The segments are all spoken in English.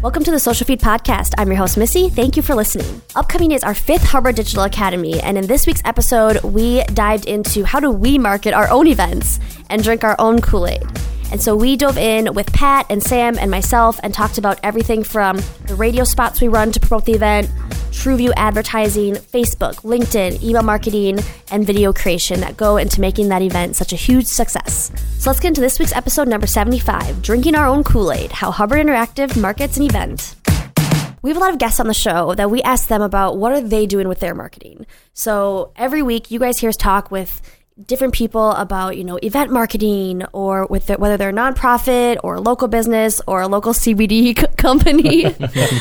Welcome to the Social Feed Podcast. I'm your host, Missy. Thank you for listening. Upcoming is our fifth Hubbard Digital Academy, and in this week's episode, we dived into how do we market our own events and drink our own Kool Aid. And so we dove in with Pat and Sam and myself and talked about everything from the radio spots we run to promote the event, TrueView advertising, Facebook, LinkedIn, email marketing, and video creation that go into making that event such a huge success. So let's get into this week's episode number 75 Drinking Our Own Kool Aid How Hubbard Interactive Markets an Event. We have a lot of guests on the show that we ask them about what are they doing with their marketing. So every week, you guys hear us talk with different people about you know event marketing or with the, whether they're a nonprofit or a local business or a local CBD company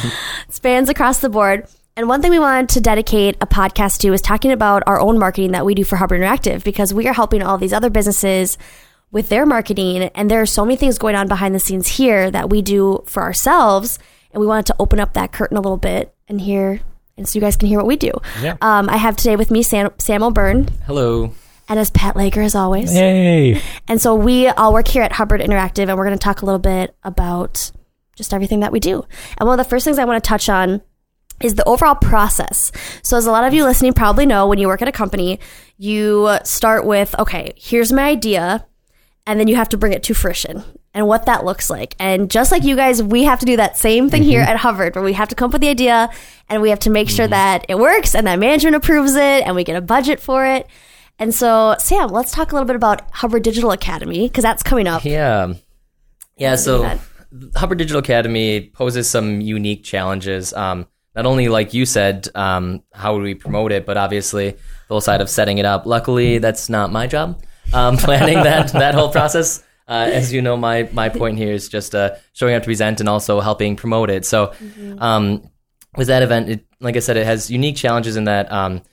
spans across the board. And one thing we wanted to dedicate a podcast to is talking about our own marketing that we do for Hubbard Interactive because we are helping all these other businesses with their marketing. And there are so many things going on behind the scenes here that we do for ourselves. And we wanted to open up that curtain a little bit and hear, and so you guys can hear what we do. Yeah. Um, I have today with me Sam, Sam O'Byrne Hello. And as Pat Laker as always. Yay. And so we all work here at Hubbard Interactive, and we're going to talk a little bit about just everything that we do. And one of the first things I want to touch on is the overall process. So, as a lot of you listening probably know, when you work at a company, you start with, okay, here's my idea, and then you have to bring it to fruition and what that looks like. And just like you guys, we have to do that same thing here mm-hmm. at Hubbard, where we have to come up with the idea and we have to make sure mm-hmm. that it works and that management approves it and we get a budget for it. And so, Sam, let's talk a little bit about Hubbard Digital Academy because that's coming up. Yeah. Yeah. So. Hubbard Digital Academy poses some unique challenges. Um, not only, like you said, um, how would we promote it, but obviously the whole side of setting it up. Luckily, that's not my job. Um, planning that that whole process. Uh, as you know, my my point here is just uh, showing up to present and also helping promote it. So, um, with that event, it, like I said, it has unique challenges in that um,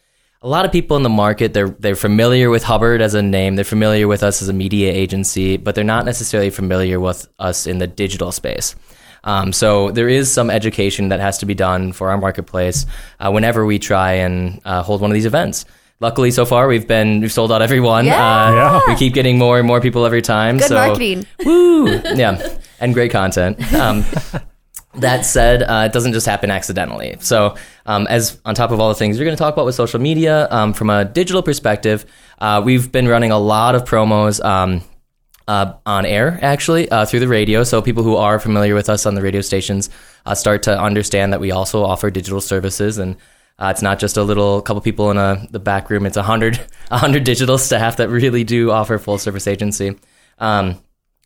a lot of people in the market they're they're familiar with Hubbard as a name, they're familiar with us as a media agency, but they're not necessarily familiar with us in the digital space. Um, so there is some education that has to be done for our marketplace uh, whenever we try and uh, hold one of these events. Luckily, so far we've been we've sold out every one. Yeah. Uh, Yeah. We keep getting more and more people every time. Good so, marketing. Woo! Yeah, and great content. Um, that said, uh, it doesn't just happen accidentally. So, um, as on top of all the things you're going to talk about with social media, um, from a digital perspective, uh, we've been running a lot of promos. Um, uh, on air actually uh, through the radio so people who are familiar with us on the radio stations uh, start to understand that we also offer digital services and uh, it's not just a little couple people in a, the back room it's a hundred a hundred digital staff that really do offer full service agency um,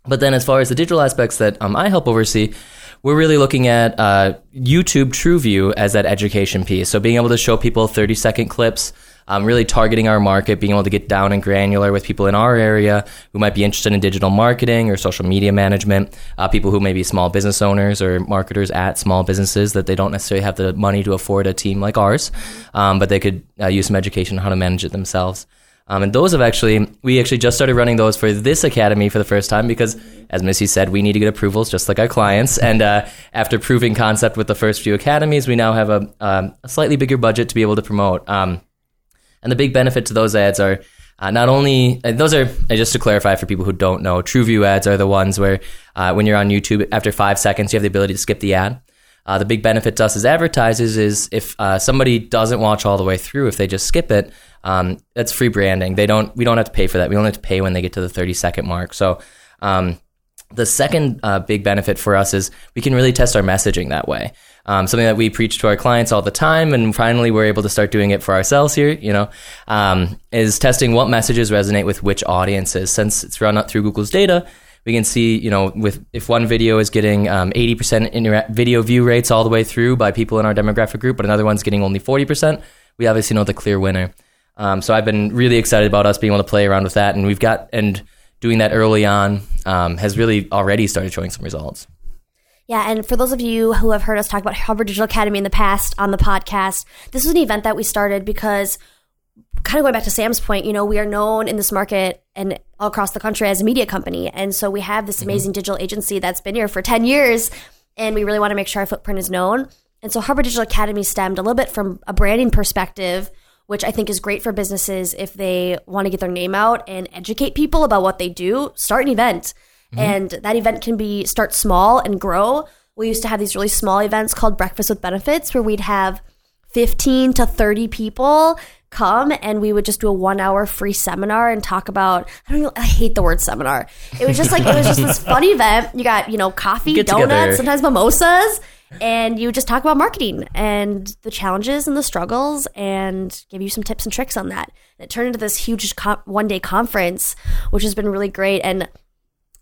but then, as far as the digital aspects that um, I help oversee, we're really looking at uh, YouTube TrueView as that education piece. So, being able to show people 30 second clips, um, really targeting our market, being able to get down and granular with people in our area who might be interested in digital marketing or social media management, uh, people who may be small business owners or marketers at small businesses that they don't necessarily have the money to afford a team like ours, um, but they could uh, use some education on how to manage it themselves. Um, and those have actually, we actually just started running those for this academy for the first time because, as Missy said, we need to get approvals just like our clients. And uh, after proving concept with the first few academies, we now have a, um, a slightly bigger budget to be able to promote. Um, and the big benefit to those ads are uh, not only, uh, those are, uh, just to clarify for people who don't know, TrueView ads are the ones where uh, when you're on YouTube, after five seconds, you have the ability to skip the ad. Uh, the big benefit to us as advertisers is if uh, somebody doesn't watch all the way through, if they just skip it, um, that's free branding. They don't. We don't have to pay for that. We only have to pay when they get to the thirty second mark. So. Um, the second uh, big benefit for us is we can really test our messaging that way. Um, something that we preach to our clients all the time, and finally we're able to start doing it for ourselves here. You know, um, is testing what messages resonate with which audiences. Since it's run through Google's data, we can see, you know, with if one video is getting um, 80% intera- video view rates all the way through by people in our demographic group, but another one's getting only 40%, we obviously know the clear winner. Um, so I've been really excited about us being able to play around with that, and we've got and doing that early on um, has really already started showing some results. Yeah, and for those of you who have heard us talk about Hubbard Digital Academy in the past on the podcast, this was an event that we started because, kind of going back to Sam's point, you know, we are known in this market and all across the country as a media company. And so we have this mm-hmm. amazing digital agency that's been here for 10 years, and we really want to make sure our footprint is known. And so Hubbard Digital Academy stemmed a little bit from a branding perspective, which I think is great for businesses if they want to get their name out and educate people about what they do. Start an event. Mm-hmm. And that event can be start small and grow we used to have these really small events called Breakfast with Benefits where we'd have 15 to 30 people come and we would just do a one hour free seminar and talk about I don't know I hate the word seminar. It was just like it was just this fun event. You got, you know, coffee, Get donuts, together. sometimes mimosas, and you just talk about marketing and the challenges and the struggles and give you some tips and tricks on that. It turned into this huge co- one day conference, which has been really great and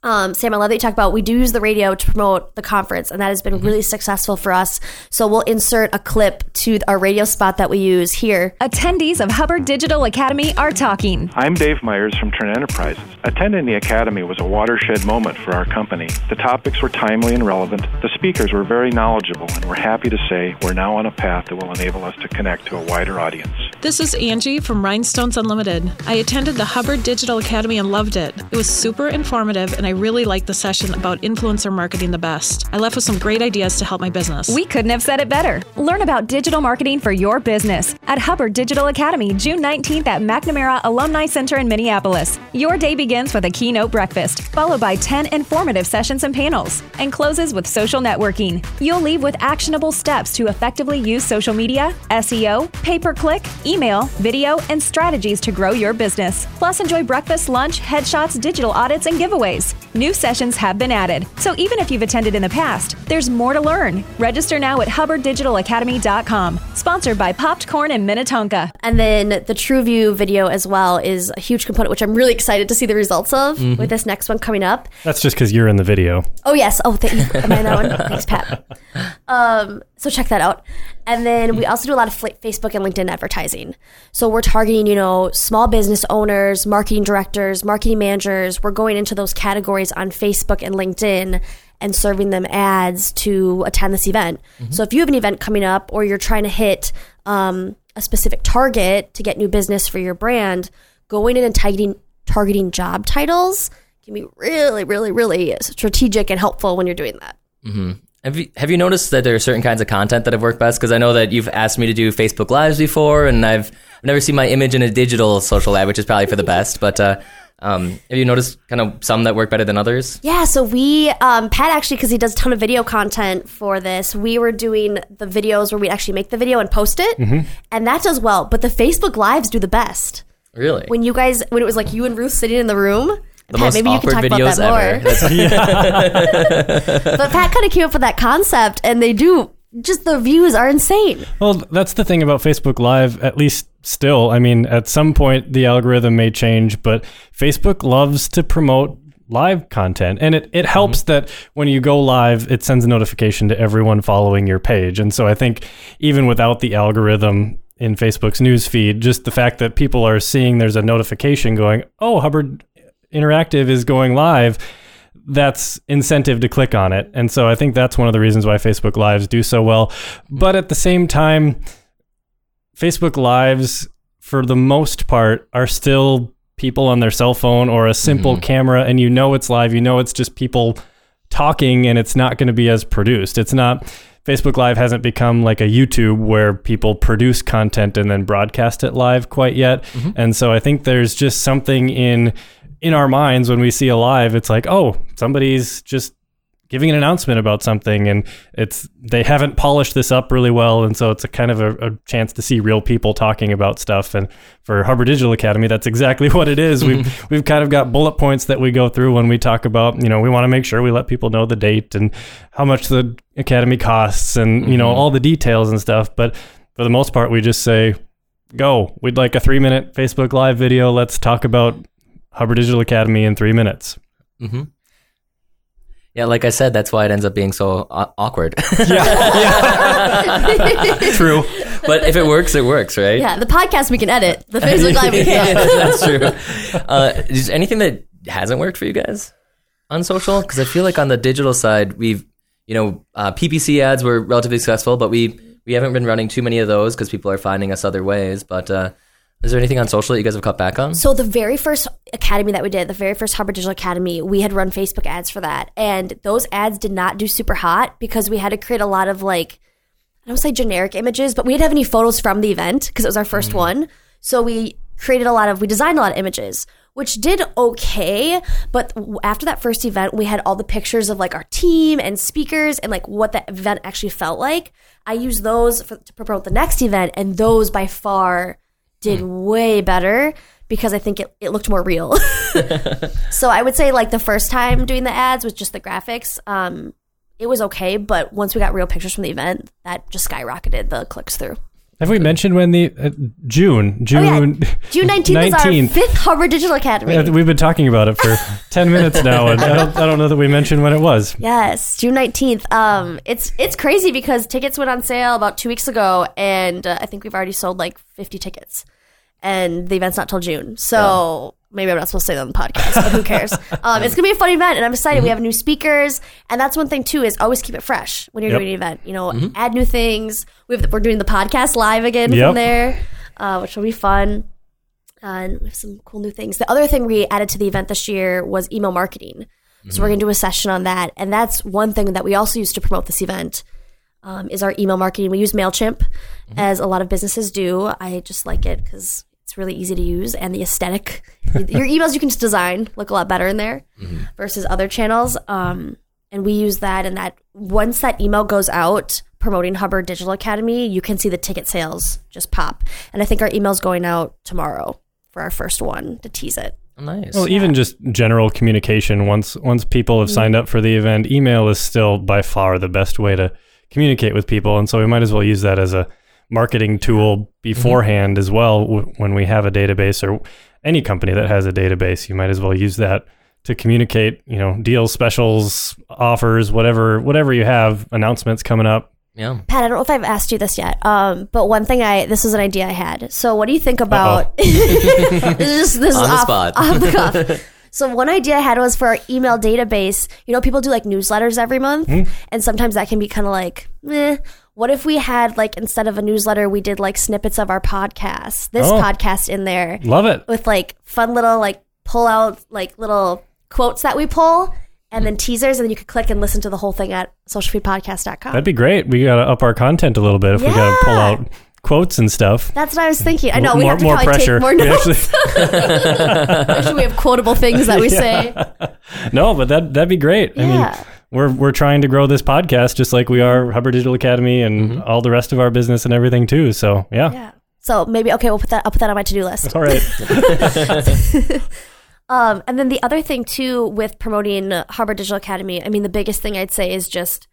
um, Sam, I love that you talk about we do use the radio to promote the conference, and that has been Mm-hmm. really successful for us. So we'll insert a clip to our radio spot that we use here. Attendees of Hubbard Digital Academy are talking. I'm Dave Myers from Trent Enterprises. Attending the Academy was a watershed moment for our company. The topics were timely and relevant. The speakers were very knowledgeable, and we're happy to say we're now on a path that will enable us to connect to a wider audience. This is Angie from Rhinestones Unlimited. I attended the Hubbard Digital Academy and loved it. It was super informative, and I really liked the session about influencer marketing the best. I left with some great ideas to help my business. We couldn't have said it better. Learn about digital marketing for your business at Hubbard Digital Academy, June 19th at McNamara Alumni Center in Minneapolis. Your day begins with a keynote breakfast, followed by 10 informative sessions and panels, and closes with social networking. You'll leave with actionable steps to effectively use social media, SEO, pay per click, email, video, and strategies to grow your business. Plus, enjoy breakfast, lunch, headshots, digital audits, and giveaways. New sessions have been added, so even if you've attended in the past, there's more to learn. Register now at hubbarddigitalacademy.com. Sponsored by Popped Corn and Minnetonka. And then the TrueView video as well is a huge component, which I'm really excited to see the results of Mm-hmm. with this next one coming up. That's just because you're in the video. Oh yes. Oh, thank you. Am I in that one? Thanks, Pat. Um, so check that out. And then we also do a lot of Facebook and LinkedIn advertising. So we're targeting, you know, small business owners, marketing directors, marketing managers. We're going into those categories on Facebook and LinkedIn and serving them ads to attend this event. So if you have an event coming up or you're trying to hit um, a specific target to get new business for your brand, going in and targeting targeting job titles can be really, really, really strategic and helpful when you're doing that. Have you have you noticed that there are certain kinds of content that have worked best? Because I know that you've asked me to do Facebook Lives before, and I've never seen my image in a digital social ad, which is probably for the best. But uh, um, have you noticed kind of some that work better than others? Yeah, so we, um, Pat actually, because he does a ton of video content for this, we were doing the videos where we actually make the video and post it, and that does well. But the Facebook Lives do the best. Really? When you guys, when it was like you and Ruth sitting in the room, the Pat, most maybe you awkward can talk videos about that more. ever. That's- but Pat kind of came up with that concept, and they do. Just the views are insane. Well, that's the thing about Facebook Live, at least still. I mean, at some point, the algorithm may change, but Facebook loves to promote live content. And it, it mm-hmm. helps that when you go live, it sends a notification to everyone following your page. And so I think even without the algorithm in Facebook's news feed, just the fact that people are seeing there's a notification going, oh, Hubbard Interactive is going live that's incentive to click on it. And so I think that's one of the reasons why Facebook Lives do so well. But at the same time, Facebook Lives, for the most part, are still people on their cell phone or a simple mm-hmm. camera, and you know it's live. You know it's just people talking, and it's not going to be as produced. It's not. Facebook Live hasn't become like a YouTube where people produce content and then broadcast it live quite yet. Mm-hmm. And so I think there's just something in in our minds when we see a live, it's like, oh, somebody's just giving an announcement about something and it's they haven't polished this up really well. And so it's a kind of a, a chance to see real people talking about stuff. And for Hubbard Digital Academy that's exactly what it is. We've we've kind of got bullet points that we go through when we talk about you know we want to make sure we let people know the date and how much the academy costs and you know mm-hmm. all the details and stuff. But for the most part we just say go. We'd like a 3 minute Facebook live video. Let's talk about Hubbard Digital Academy in 3 minutes hmm Yeah, like I said, that's why it ends up being so aw- awkward. true but if it works, it works, right? Yeah, the podcast we can edit. The Facebook Live we Yeah, can't. that's true. Uh, is anything that hasn't worked for you guys on social? Because I feel like on the digital side, we've, you know, uh, PPC ads were relatively successful, but we we haven't been running too many of those because people are finding us other ways. But uh, is there anything on social that you guys have cut back on? So the very first academy that we did, the very first Hubbard Digital Academy, we had run Facebook ads for that, and those ads did not do super hot because we had to create a lot of like, I don't say generic images, but we didn't have any photos from the event because it was our first mm. one. So we created a lot of, we designed a lot of images. which did okay. But after that first event, we had all the pictures of like our team and speakers and like what that event actually felt like. I used those for, to promote the next event, and those by far did way better because I think it, it looked more real. so I would say like the first time doing the ads with just the graphics, um, it was okay. But once we got real pictures from the event, that just skyrocketed the clicks through. Have we mentioned when the uh, June June Oh, yeah. June 19th is our fifth Hubbard Digital Academy. Yeah, We've been talking about it for ten minutes now, and I don't, I don't know that we mentioned when it was. Yes, June nineteenth. Um, it's it's crazy because tickets went on sale about two weeks ago, and uh, I think we've already sold like fifty tickets, and the event's not till June. So maybe I'm not supposed to say that on the podcast, but who cares? um, it's gonna be a fun event, and I'm excited. We have new speakers, and that's one thing too is always keep it fresh when you're Yep. doing an event. You know, add new things. We have, we're doing the podcast live again Yep. from there, uh, which will be fun. Uh, and we have some cool new things. The other thing we added to the event this year was email marketing. So we're going to do a session on that, and that's one thing that we also use to promote this event. Um, is our email marketing? We use Mailchimp, as a lot of businesses do. I just like it because it's really easy to use, and the aesthetic. Your emails you can just design look a lot better in there versus other channels. Um, and we use that, and that once that email goes out promoting Hubbard Digital Academy, you can see the ticket sales just pop. And I think our email's going out tomorrow for our first one to tease it. Nice. Well, even just general communication. Once once people have signed up for the event, email is still by far the best way to communicate with people, and so we might as well use that as a marketing tool beforehand as well. W- when we have a database or any company that has a database, you might as well use that to communicate. You know, deals, specials, offers, whatever whatever you have, announcements coming up. yeah. Pat, I don't know if I've asked you this yet, um, but one thing I this is an idea I had. So, what do you think about? this is just this On is the off, spot. off the cuff. So, one idea I had was for our email database. You know, people do like newsletters every month, Hmm. and sometimes that can be kind of like, eh. What if we had like instead of a newsletter, we did like snippets of our podcast, this Oh. podcast in there, Love it. with like fun little like pull out like little quotes that we pull. And then teasers, and then you could click and listen to the whole thing at socialfeedpodcast.com. That'd be great. We gotta up our content a little bit if we gotta pull out quotes and stuff. That's what I was thinking. I know we more, have to more probably pressure. take more We notes. actually- we have quotable things that we say. No, but that that'd be great. I mean, we're we're trying to grow this podcast just like we are Hubbard Digital Academy and all the rest of our business and everything too. So yeah. Yeah. So maybe okay, we'll put that. I'll put that on my to do list. All right. Um, and then the other thing too with promoting Hubbard Digital Academy, I mean, the biggest thing I'd say is just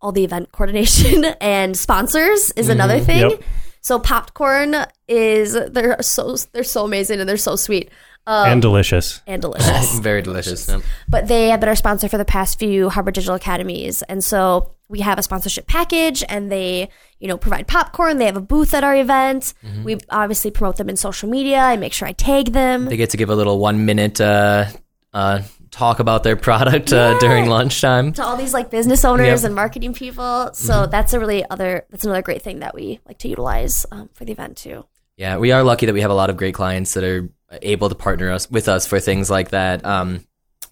all the event coordination and sponsors is another thing. Yep. So popcorn is they're so they're so amazing and they're so sweet um, and delicious. and delicious. Very delicious. Yeah. but they have been our sponsor for the past few Hubbard Digital Academies. And so we have a sponsorship package and they, you know, provide popcorn. They have a booth at our event. We obviously promote them in social media. I make sure I tag them. They get to give a little one minute uh, uh, talk about their product uh, during lunchtime. to all these like business owners Yep. and marketing people. So that's a really other that's another great thing that we like to utilize um, for the event too. Yeah, we are lucky that we have a lot of great clients that are able to partner us with us for things like that. Um,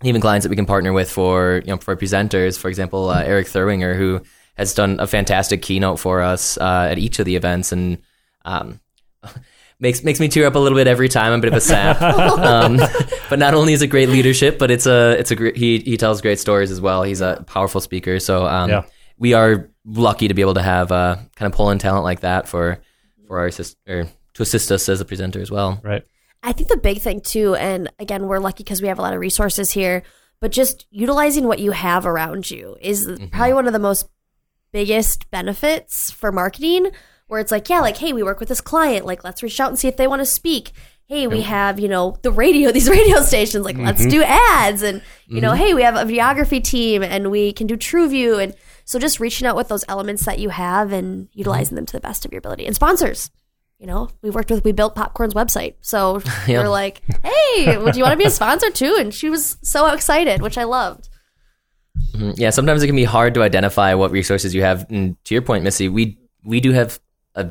even clients that we can partner with for you know for presenters, for example, uh, Eric Thurwinger, who has done a fantastic keynote for us uh, at each of the events, and um, makes makes me tear up a little bit every time. I'm a bit of a sap, um, but not only is it great leadership, but it's a it's a great, he he tells great stories as well. He's a powerful speaker, so um, Yeah. we are lucky to be able to have uh, kind of pull in talent like that for for our assist or to assist us as a presenter as well. Right. I think the big thing too, and again, we're lucky because we have a lot of resources here, but just utilizing what you have around you is mm-hmm. probably one of the most biggest benefits for marketing. Where it's like, yeah, like, hey, we work with this client, like, let's reach out and see if they want to speak. Hey, we have, you know, the radio, these radio stations, like, let's mm-hmm. do ads. And, you know, mm-hmm. hey, we have a videography team and we can do TrueView. And so just reaching out with those elements that you have and utilizing them to the best of your ability. And sponsors you know, we worked with, we built Popcorn's website. So Yeah. we're like, hey, would you want to be a sponsor too? And she was so excited, which I loved. Mhm. Yeah, sometimes it can be hard to identify what resources you have. And to your point, Missy, we we do have a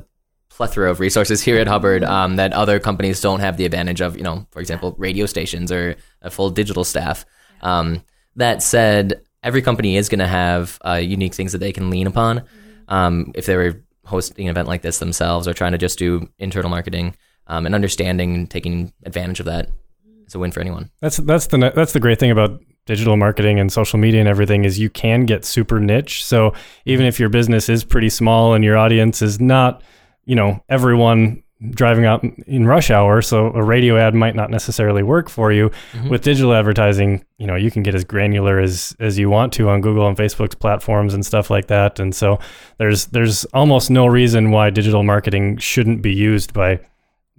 plethora of resources here at Hubbard um, that other companies don't have the advantage of. You know, for example, radio stations or a full digital staff. Um, that said, every company is going to have uh, unique things that they can lean upon um, if they were hosting an event like this themselves or trying to just do internal marketing um, and understanding and taking advantage of that it's a win for anyone. That's that's the that's the great thing about digital marketing and social media and everything is you can get super niche. So even if your business is pretty small and your audience is not, you know, everyone driving out in rush hour, so a radio ad might not necessarily work for you. Mm-hmm. With digital advertising, you know, you can get as granular as as you want to on Google and Facebook's platforms and stuff like that. And so there's there's almost no reason why digital marketing shouldn't be used by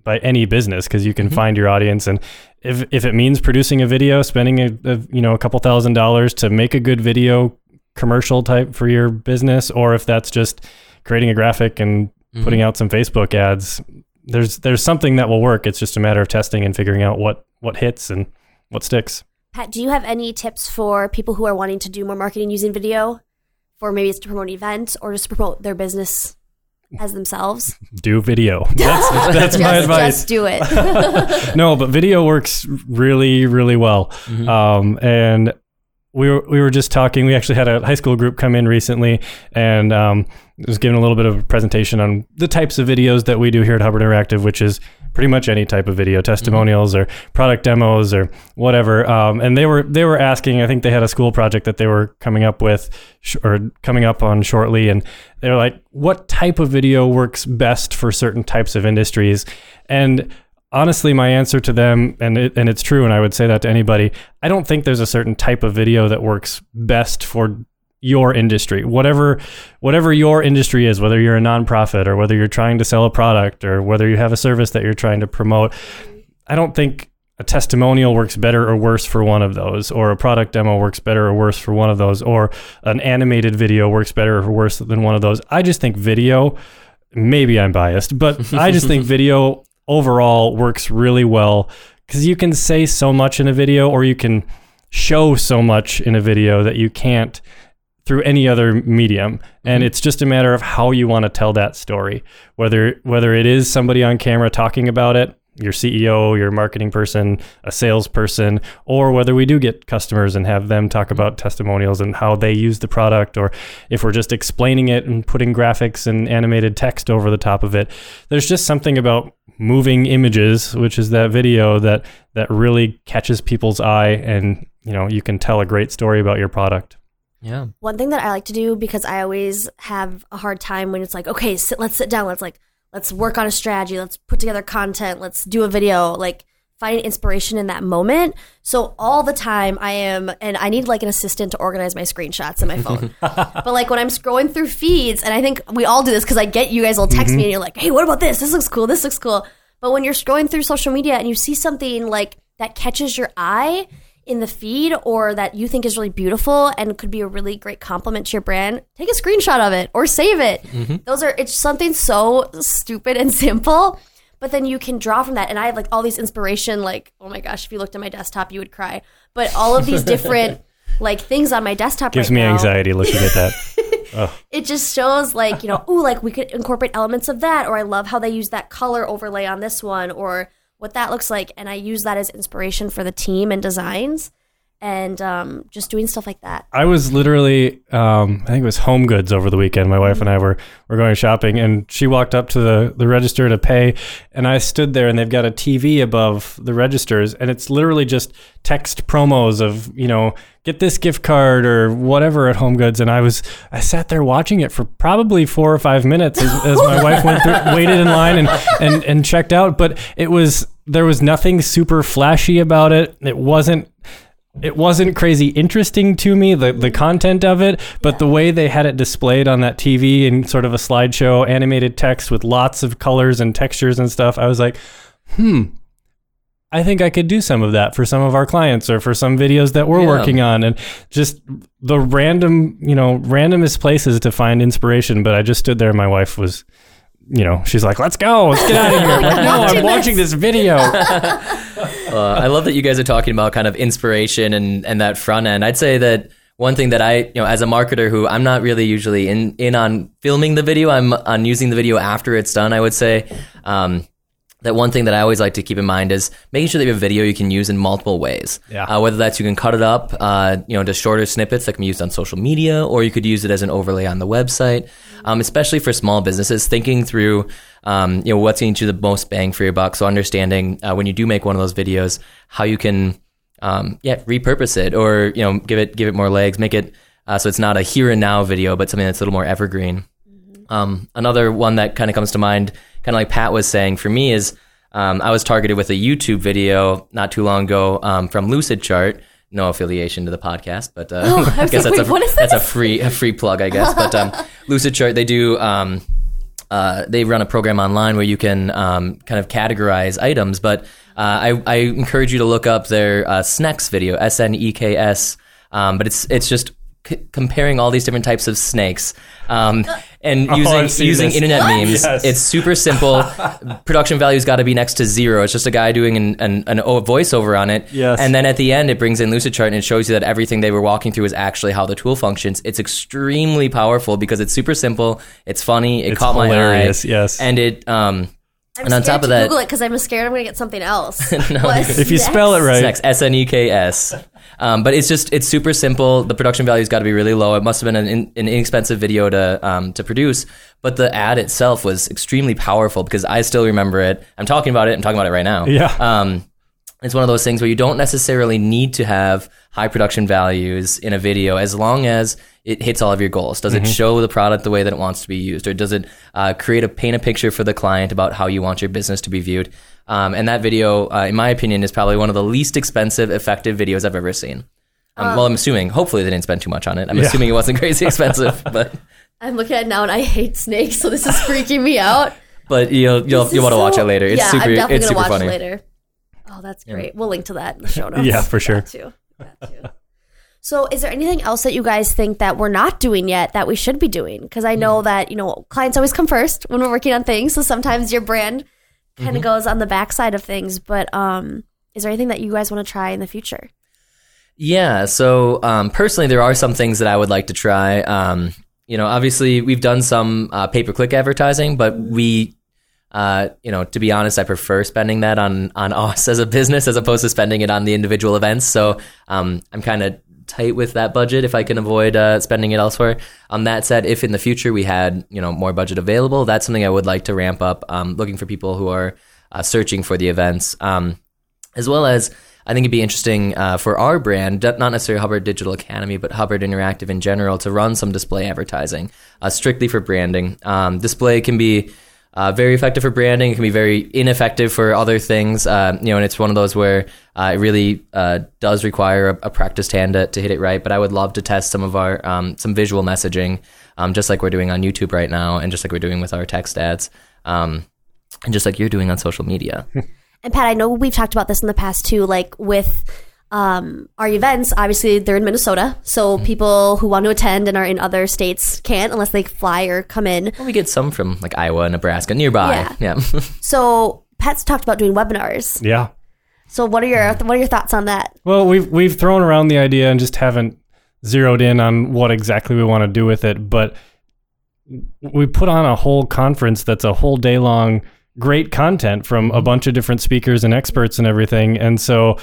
by any business because you can mm-hmm. find your audience and if if it means producing a video, spending a, a you know a couple thousand dollars to make a good video commercial type for your business, or if that's just creating a graphic and mm-hmm. putting out some Facebook ads, there's there's something that will work. It's just a matter of testing and figuring out what what hits and what sticks. Pat, do you have any tips for people who are wanting to do more marketing using video? For maybe it's to promote events or just to promote their business as themselves? Do video. That's that's my advice. just do it. no, but video works really, really well. Um, and we were we were just talking. We actually had a high school group come in recently, and um, was given a little bit of a presentation on the types of videos that we do here at Hubbard Interactive, which is pretty much any type of video, testimonials or product demos or whatever. Um, and they were they were asking. I think they had a school project that they were coming up with sh- or coming up on shortly, and they were like, "What type of video works best for certain types of industries?" And honestly my answer to them and it, and it's true and I would say that to anybody I don't think there's a certain type of video that works best for your industry whatever whatever your industry is whether you're a nonprofit or whether you're trying to sell a product or whether you have a service that you're trying to promote I don't think a testimonial works better or worse for one of those, or a product demo works better or worse for one of those, or an animated video works better or worse than one of those. I just think video, maybe I'm biased, but I just think video overall works really well. Because you can say so much in a video or you can show so much in a video that you can't through any other medium. And mm-hmm. it's just a matter of how you want to tell that story. Whether whether it is somebody on camera talking about it your CEO, your marketing person, a salesperson, or whether we do get customers and have them talk about testimonials and how they use the product, or if we're just explaining it and putting graphics and animated text over the top of it. There's just something about moving images, which is that video that that really catches people's eye, and you know you can tell a great story about your product. Yeah. One thing that I like to do because I always have a hard time when it's like, okay, sit, let's sit down, let's like let's work on a strategy, let's put together content, let's do a video, like find inspiration in that moment. So all the time I am and I need like an assistant to organize my screenshots in my phone. but like when I'm scrolling through feeds and I think we all do this cuz I get you guys will text me mm-hmm. and you're like, "Hey, what about this? This looks cool. This looks cool." But when you're scrolling through social media and you see something like that catches your eye in the feed or that you think is really beautiful and could be a really great compliment to your brand, take a screenshot of it or save it. Mm-hmm. Those are it's something so stupid and simple, but then you can draw from that. And I have like all these inspiration, like, oh my gosh, if you looked at my desktop, you would cry. But all of these different like things on my desktop Gives right me now, anxiety looking at that. it just shows like you know oh like we could incorporate elements of that or i love how they use that color overlay on this one or what that looks like and i use that as inspiration for the team and designs and um, just doing stuff like that I was literally, um, I think it was Home Goods over the weekend. My wife and I were were going shopping, and she walked up to the the register to pay, and I stood there, and they've got a TV above the registers, and it's literally just text promos of you know get this gift card or whatever at Home Goods, and I was I sat there watching it for probably four or five minutes as, as my wife went through, waited in line and and and checked out, but it was there was nothing super flashy about it. It wasn't it wasn't crazy interesting to me the the content of it but the way they had it displayed on that TV in sort of a slideshow animated text with lots of colors and textures and stuff I was like hmm I think I could do some of that for some of our clients or for some videos that we're Yeah. working on and just the random you know randomest places to find inspiration but I just stood there and my wife was you know she's like let's go let's get out of here I'm like no I'm watching this video Uh, I love that you guys are talking about kind of inspiration and, and that front end. I'd say that one thing that I, you know, as a marketer who I'm not really usually in, in on filming the video, I'm on using the video after it's done, I would say. Um, that one thing that I always like to keep in mind is making sure that you have video you can use in multiple ways. Yeah. Uh, whether that's you can cut it up, uh, you know, to shorter snippets that can be used on social media, or you could use it as an overlay on the website. Um, especially for small businesses, thinking through, um, you know, what's going to the most bang for your buck. So understanding uh, when you do make one of those videos, how you can, um, yeah, repurpose it or you know, give it give it more legs, make it uh, so it's not a here and now video, but something that's a little more evergreen. Um, another one that kind of comes to mind, kind of like Pat was saying for me, is um, I was targeted with a YouTube video not too long ago um, from Lucidchart. No affiliation to the podcast, but uh, Oh, I I guess like, that's wait, a is that's a free a free plug, I guess. But um, Lucidchart, they do. Um, uh, they run a program online where you can um, kind of categorize items. But uh, I, I encourage you to look up their uh, SNEKS video, S N E K S. Um, but it's it's just c- comparing all these different types of snakes um, and Oh, using seen using this. internet memes. Yes. It's super simple. Production value's got to be next to zero. It's just a guy doing an, an, an o- voiceover on it. Yes. And then at the end, it brings in Lucidchart and it shows you that everything they were walking through is actually how the tool functions. It's extremely powerful because it's super simple. It's funny. It It's caught hilarious, my eye. yes. And it um I'm and on top of to that, Google it because I'm scared I'm gonna get something else. No, If you spell it next? right. Sneks, S N E K S. Um, but it's just it's super simple. The production value's got to be really low. It must have been an, in, an inexpensive video to um, to produce, but the ad itself was extremely powerful because I still remember it. I'm talking about it. I'm talking about it right now. Yeah. Um, it's one of those things where you don't necessarily need to have high production values in a video as long as it hits all of your goals. Does Mm-hmm. it show the product the way that it wants to be used, or does it uh, create a paint a picture for the client about how you want your business to be viewed? Um, and that video, uh, in my opinion, is probably one of the least expensive, effective videos I've ever seen. Um, well, I'm assuming. Hopefully, they didn't spend too much on it. I'm Yeah. assuming it wasn't crazy expensive, but I'm looking at it now and I hate snakes, so this is freaking me out. but you'll you'll you'll want to watch it later. It's yeah, super. I'm definitely it's gonna super watch funny. it later. Oh, that's great. We'll link to that in the show notes. Yeah, for sure. That too. That too. So, is there anything else that you guys think that we're not doing yet that we should be doing? Because I know that you know clients always come first when we're working on things. So sometimes your brand kind Mm-hmm. of goes on the backside of things. But um, is there anything that you guys want to try in the future? Yeah. So um, personally, there are some things that I would like to try. Um, you know, obviously, we've done some uh, pay per click advertising, but we, uh, you know, to be honest, I prefer spending that on on us as a business as opposed to spending it on the individual events. So um, I'm kind of tight with that budget if I can avoid uh, spending it elsewhere. On that said, if in the future we had you know more budget available, that's something I would like to ramp up. Um, looking for people who are uh, searching for the events. Um, as well as I think it'd be interesting uh, for our brand, not necessarily Hubbard Digital Academy, but Hubbard Interactive in general, to run some display advertising uh, strictly for branding. Um, display can be uh, very effective for branding. It can be very ineffective for other things. Uh, you know, and it's one of those where uh, it really uh, does require a, a practiced hand to, to hit it right. But I would love to test some of our um, some visual messaging, um, just like we're doing on YouTube right now, and just like we're doing with our text ads, um, and just like you're doing on social media. And Pat, I know we've talked about this in the past too, like with um, our events. Obviously, they're in Minnesota, so Mm-hmm. people who want to attend and are in other states can't unless they fly or come in. Well, we get some from like Iowa, Nebraska, nearby. Yeah. Yeah. So Pat's talked about doing webinars. Yeah. So what are your what are your thoughts on that? Well, we've we've thrown around the idea and just haven't zeroed in on what exactly we want to do with it. But we put on a whole conference that's a whole day long, great content from a bunch of different speakers and experts and everything. And so,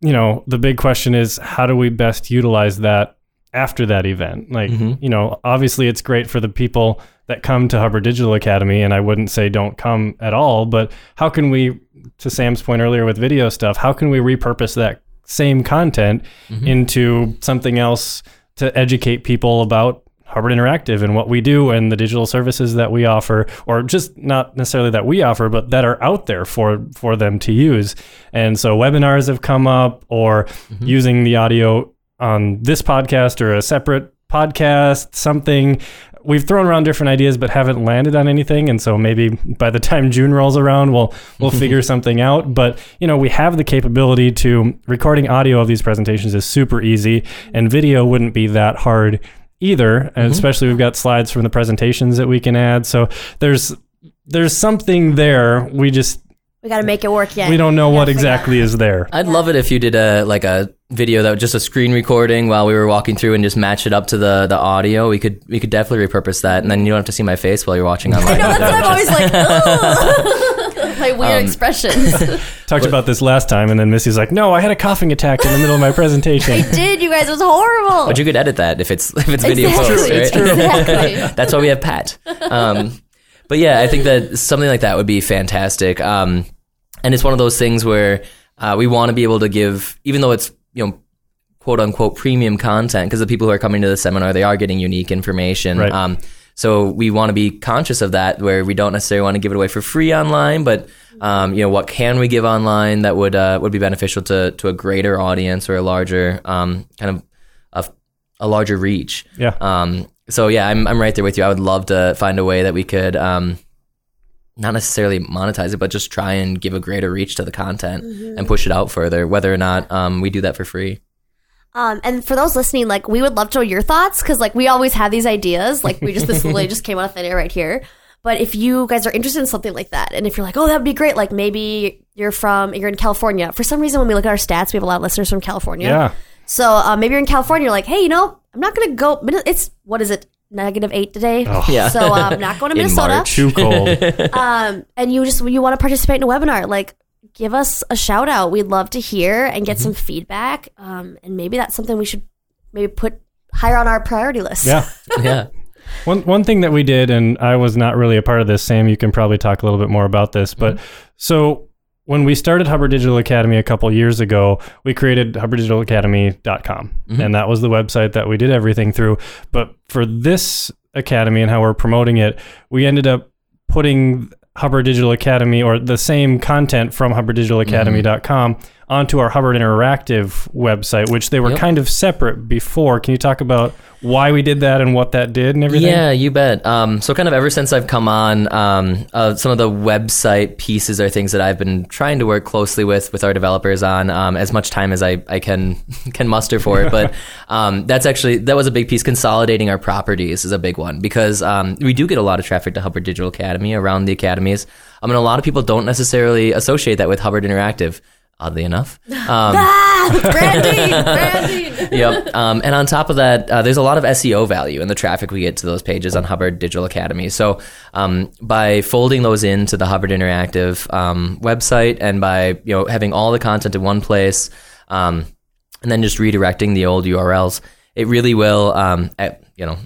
you know, the big question is how do we best utilize that after that event? Like, mm-hmm. you know, obviously it's great for the people that come to Hubbard Digital Academy, and I wouldn't say don't come at all, but how can we, to Sam's point earlier with video stuff, how can we repurpose that same content mm-hmm. into something else to educate people about Hubbard Interactive and what we do and the digital services that we offer, or just not necessarily that we offer, but that are out there for for them to use. And so webinars have come up, or mm-hmm. using the audio on this podcast or a separate podcast, something. We've thrown around different ideas, but haven't landed on anything. And so maybe by the time June rolls around, we'll we'll figure something out. But you know, we have the capability to recording audio of these presentations is super easy, and video wouldn't be that hard either. And mm-hmm. especially we've got slides from the presentations that we can add. So there's there's something there. We just We got to make it work yet. we don't know We what gotta figure out. exactly is there. I'd love it if you did a like a video that was just a screen recording while we were walking through and just match it up to the the audio. We could we could definitely repurpose that, and then you don't have to see my face while you're watching online. No, that's what I'm always like. "Ugh." My weird Um, expressions. Talked about this last time, and then Missy's like, "No, I had a coughing attack in the middle of my presentation." I did, you guys. It was horrible. But you could edit that if it's if it's video Exactly. post, right? It's true. Exactly. That's why we have Pat. Um, but yeah, I think that something like that would be fantastic. Um, and it's one of those things where uh, we want to be able to give, even though it's you know quote unquote premium content, because the people who are coming to the seminar they are getting unique information. Right. Um, so we want to be conscious of that, where we don't necessarily want to give it away for free online, but um, you know what can we give online that would uh, would be beneficial to to a greater audience or a larger um, kind of a, a larger reach. Yeah. Um, so yeah, I'm I'm right there with you. I would love to find a way that we could um, not necessarily monetize it, but just try and give a greater reach to the content and push it out further. Whether or not um, we do that for free. Um, and for those listening, like we would love to know your thoughts because like we always have these ideas. Like we just this literally just came out of thin air right here. But if you guys are interested in something like that, and if you're like, oh, that would be great, like maybe you're from you're in California. For some reason, when we look at our stats, we have a lot of listeners from California. Yeah. So uh, maybe you're in California. You're like, hey, you know, I'm not gonna go. It's what is it? Negative eight today. Yeah. So uh, I'm not going to In Minnesota. March. Too cold. um, and you just you want to participate in a webinar, like give us a shout out. We'd love to hear and get some feedback. Um, and maybe that's something we should maybe put higher on our priority list. yeah. yeah. One one thing that we did, and I was not really a part of this. Sam, you can probably talk a little bit more about this. But so when we started Hubbard Digital Academy a couple years ago, we created hubbarddigitalacademy.com, and that was the website that we did everything through. But for this academy and how we're promoting it, we ended up putting Hubbard Digital Academy or the same content from hubbarddigitalacademy.com mm-hmm. Onto our Hubbard Interactive website, which they were Yep. kind of separate before. Can you talk about why we did that and what that did and everything? Yeah, you bet. Um, so, kind of ever since I've come on, um, uh, some of the website pieces are things that I've been trying to work closely with with our developers on um, as much time as I, I can can muster for it. But um, that's actually that was a big piece. Consolidating our properties is a big one because um, we do get a lot of traffic to Hubbard Digital Academy around the academies. I mean, a lot of people don't necessarily associate that with Hubbard Interactive. Oddly enough, um, Ah, branding, branding. yep. Um, and on top of that, uh, there's a lot of SEO value in the traffic we get to those pages on Hubbard Digital Academy. So um, by folding those into the Hubbard Interactive um, website and by you know having all the content in one place, um, and then just redirecting the old URLs, it really will. Um, at, you know.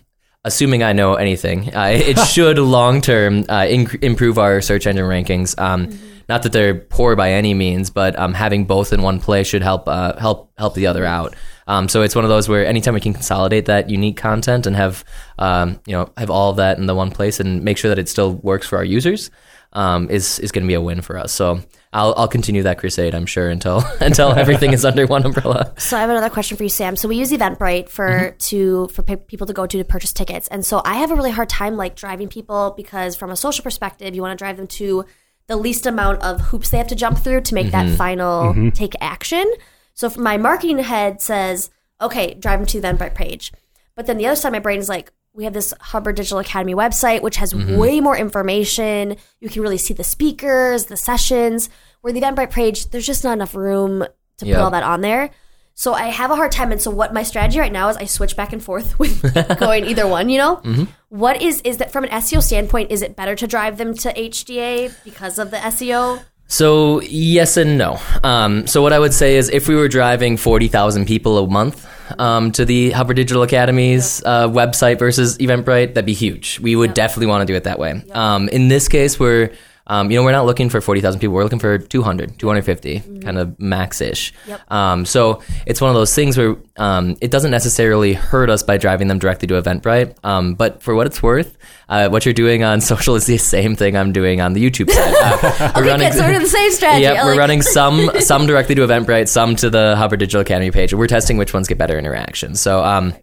Assuming I know anything, uh, it should long term uh, inc- improve our search engine rankings. Um, Not that they're poor by any means, but um, having both in one place should help uh, help help the other out. Um, so it's one of those where anytime we can consolidate that unique content and have um, you know have all of that in the one place and make sure that it still works for our users um, is is going to be a win for us. So I'll I'll continue that crusade, I'm sure, until until everything is under one umbrella. So I have another question for you, Sam. So we use Eventbrite for Mm-hmm. to for pe- people to go to to purchase tickets, and so I have a really hard time like driving people because from a social perspective, you want to drive them to the least amount of hoops they have to jump through to make Mm-hmm. that final take action. So my marketing head says, "Okay, drive them to the Eventbrite page," but then the other side of my brain is like. We have this Hubbard Digital Academy website, which has Mm-hmm. way more information. You can really see the speakers, the sessions. Where the Eventbrite page, there's just not enough room to Yep. put all that on there. So I have a hard time. And so what my strategy right now is I switch back and forth with going either one, you know? What is, is that from an SEO standpoint, is it better to drive them to HDA because of the SEO? So yes and no. Um, so what I would say is, if we were driving forty thousand people a month um, to the Hubbard Digital Academy's uh, website versus Eventbrite, that'd be huge. We would definitely want to do it that way. Um, in this case, we're um, you know, we're not looking for 40,000 people. We're looking for 200, 250, kind of max-ish. Um, so it's one of those things where um, it doesn't necessarily hurt us by driving them directly to Eventbrite. Um, but for what it's worth, uh, what you're doing on social is the same thing I'm doing on the YouTube side. Uh, we're Okay, good. So we're doing the same strategy. Yep, we're like- running some some directly to Eventbrite, some to the Hubbard Digital Academy page. We're testing which ones get better interaction. So, um,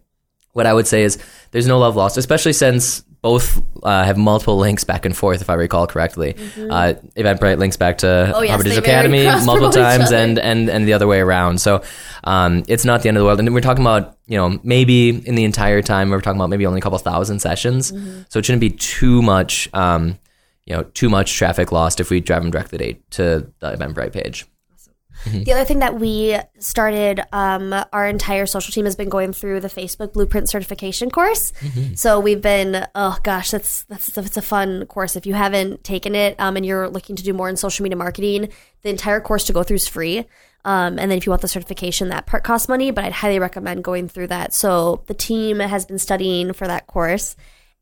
what I would say is there's no love lost, especially since both uh, have multiple links back and forth, if I recall correctly. Uh, Eventbrite links back to Mm-hmm. Oh, yes, Academy multiple times, and and and the other way around. So, um, it's not the end of the world. And we're talking about you know maybe in the entire time we're talking about maybe only a couple thousand sessions. Mm-hmm. So it shouldn't be too much. Um, you know too much traffic lost if we drive them directly to the Eventbrite page. The other thing that we started, um, our entire social team has been going through the Facebook Blueprint certification course. So we've been, oh gosh, that's that's that's a fun course. If you haven't taken it um, and you're looking to do more in social media marketing, the entire course to go through is free. Um, and then if you want the certification, that part costs money, but I'd highly recommend going through that. So the team has been studying for that course,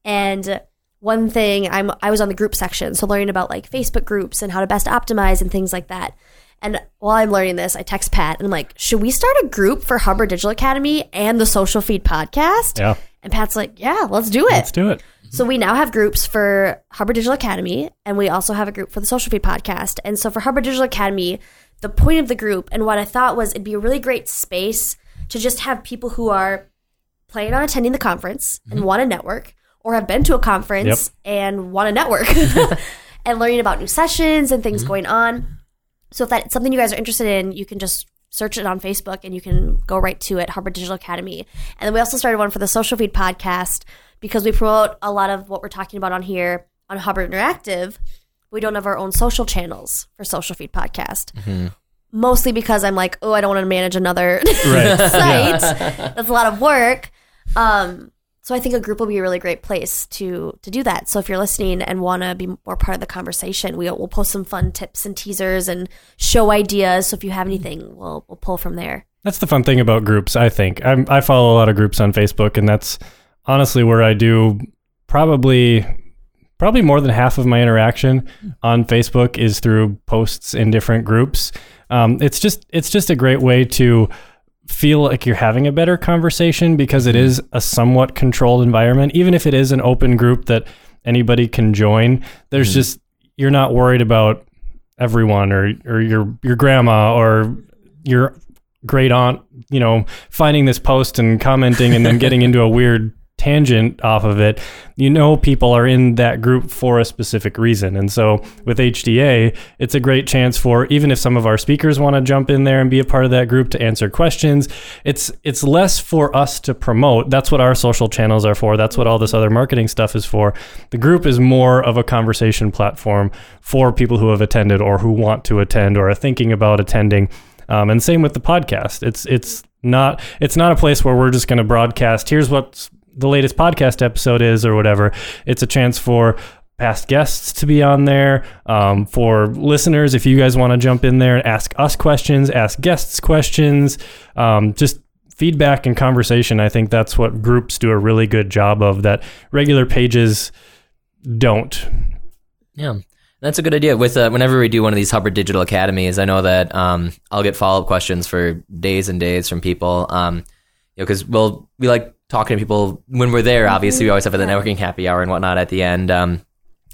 and one thing I'm I was on the group section, so learning about like Facebook groups and how to best optimize and things like that. And while I'm learning this, I text Pat and I'm like, should we start a group for Hubbard Digital Academy and the Social Feed podcast? Yeah. And Pat's like, yeah, let's do it. Let's do it. So we now have groups for Hubbard Digital Academy, and we also have a group for the Social Feed podcast. And so for Hubbard Digital Academy, the point of the group and what I thought was it'd be a really great space to just have people who are planning on attending the conference and mm-hmm. want to network, or have been to a conference and want to network, and learning about new sessions and things mm-hmm. going on. So if that's something you guys are interested in, you can just search it on Facebook and you can go right to it, Hubbard Digital Academy. And then we also started one for the Social Feed podcast because we promote a lot of what we're talking about on here on Hubbard Interactive. We don't have our own social channels for Social Feed podcast. Mostly because I'm like, oh, I don't want to manage another Right. site. That's a lot of work. Um, so I think a group will be a really great place to to do that. So if you're listening and want to be more part of the conversation, we will post some fun tips and teasers and show ideas. So if you have anything, we'll we'll pull from there. That's the fun thing about groups, I think. I'm, I follow a lot of groups on Facebook, and that's honestly where I do probably probably more than half of my interaction on Facebook is through posts in different groups. Um, it's just it's just a great way to feel like you're having a better conversation because it hmm. is a somewhat controlled environment, even if it is an open group that anybody can join. There's hmm. just you're not worried about everyone or or your your grandma or your great aunt, you know, finding this post and commenting and then getting into a weird tangent off of it. You know, people are in that group for a specific reason. And so with HDA, it's a great chance for even if some of our speakers want to jump in there and be a part of that group to answer questions, it's it's less for us to promote. That's what our social channels are for. That's what all this other marketing stuff is for. The group is more of a conversation platform for people who have attended or who want to attend or are thinking about attending. Um, and same with the podcast. It's it's not it's not a place where we're just going to broadcast. Here's what the latest podcast episode is or whatever. It's a chance for past guests to be on there. Um, for listeners, if you guys want to jump in there and ask us questions, ask guests questions, um, just feedback and conversation. I think that's what groups do a really good job of that regular pages don't. Yeah, that's a good idea. With uh, whenever we do one of these Hubbard Digital Academies, I know that um, I'll get follow up questions for days and days from people. Um, you know, because we'll we like talking to people when we're there. Obviously, we always have the networking happy hour and whatnot at the end. Um,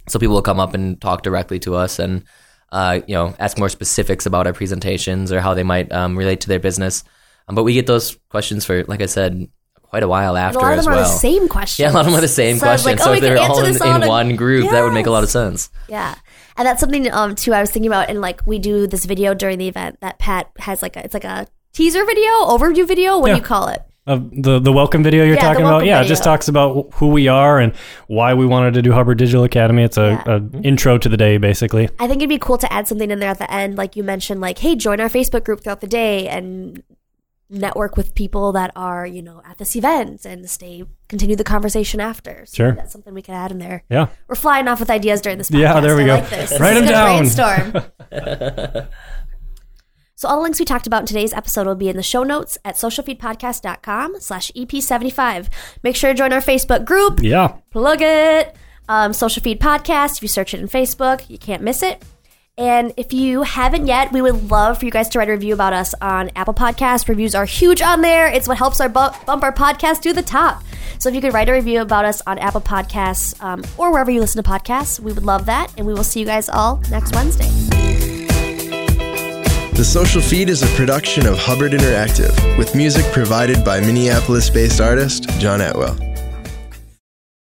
so people will come up and talk directly to us and uh, you know ask more specifics about our presentations or how they might um, relate to their business. Um, but we get those questions for, like I said, quite a while And after a lot of them well. are the same questions. Yeah, a lot of them are the same So questions. like, so oh, if they're all in, all in one group, that would make a lot of sense. Yeah. And that's something um too I was thinking about and like we do this video during the event that Pat has like a it's like a teaser video, overview video, what Yeah. do you call it? Uh, the the welcome video you're Yeah, talking about, yeah, it just talks about who we are and why we wanted to do Hubbard Digital Academy. It's a, Yeah. a intro to the day, basically. I think it'd be cool to add something in there at the end, like you mentioned, like, hey, join our Facebook group throughout the day and network with people that are, you know, at this event and stay continue the conversation after. So Sure. that's something we could add in there. Yeah. We're flying off with ideas during this podcast. Yeah, there we I go. Like Write is a 'em down. Brainstorm. so all the links we talked about in today's episode will be in the show notes at socialfeedpodcast.com slash EP75. Make sure to join our Facebook group Yeah. plug it. Um, Social Feed Podcast. If you search it in Facebook, you can't miss it. And if you haven't yet, we would love for you guys to write a review about us on Apple Podcasts. Reviews are huge on there. It's what helps our bu- bump our podcast to the top. So if you could write a review about us on Apple Podcasts um, or wherever you listen to podcasts, we would love that. And we will see you guys all next Wednesday. The Social Feed is a production of Hubbard Interactive, with music provided by Minneapolis based artist John Atwell.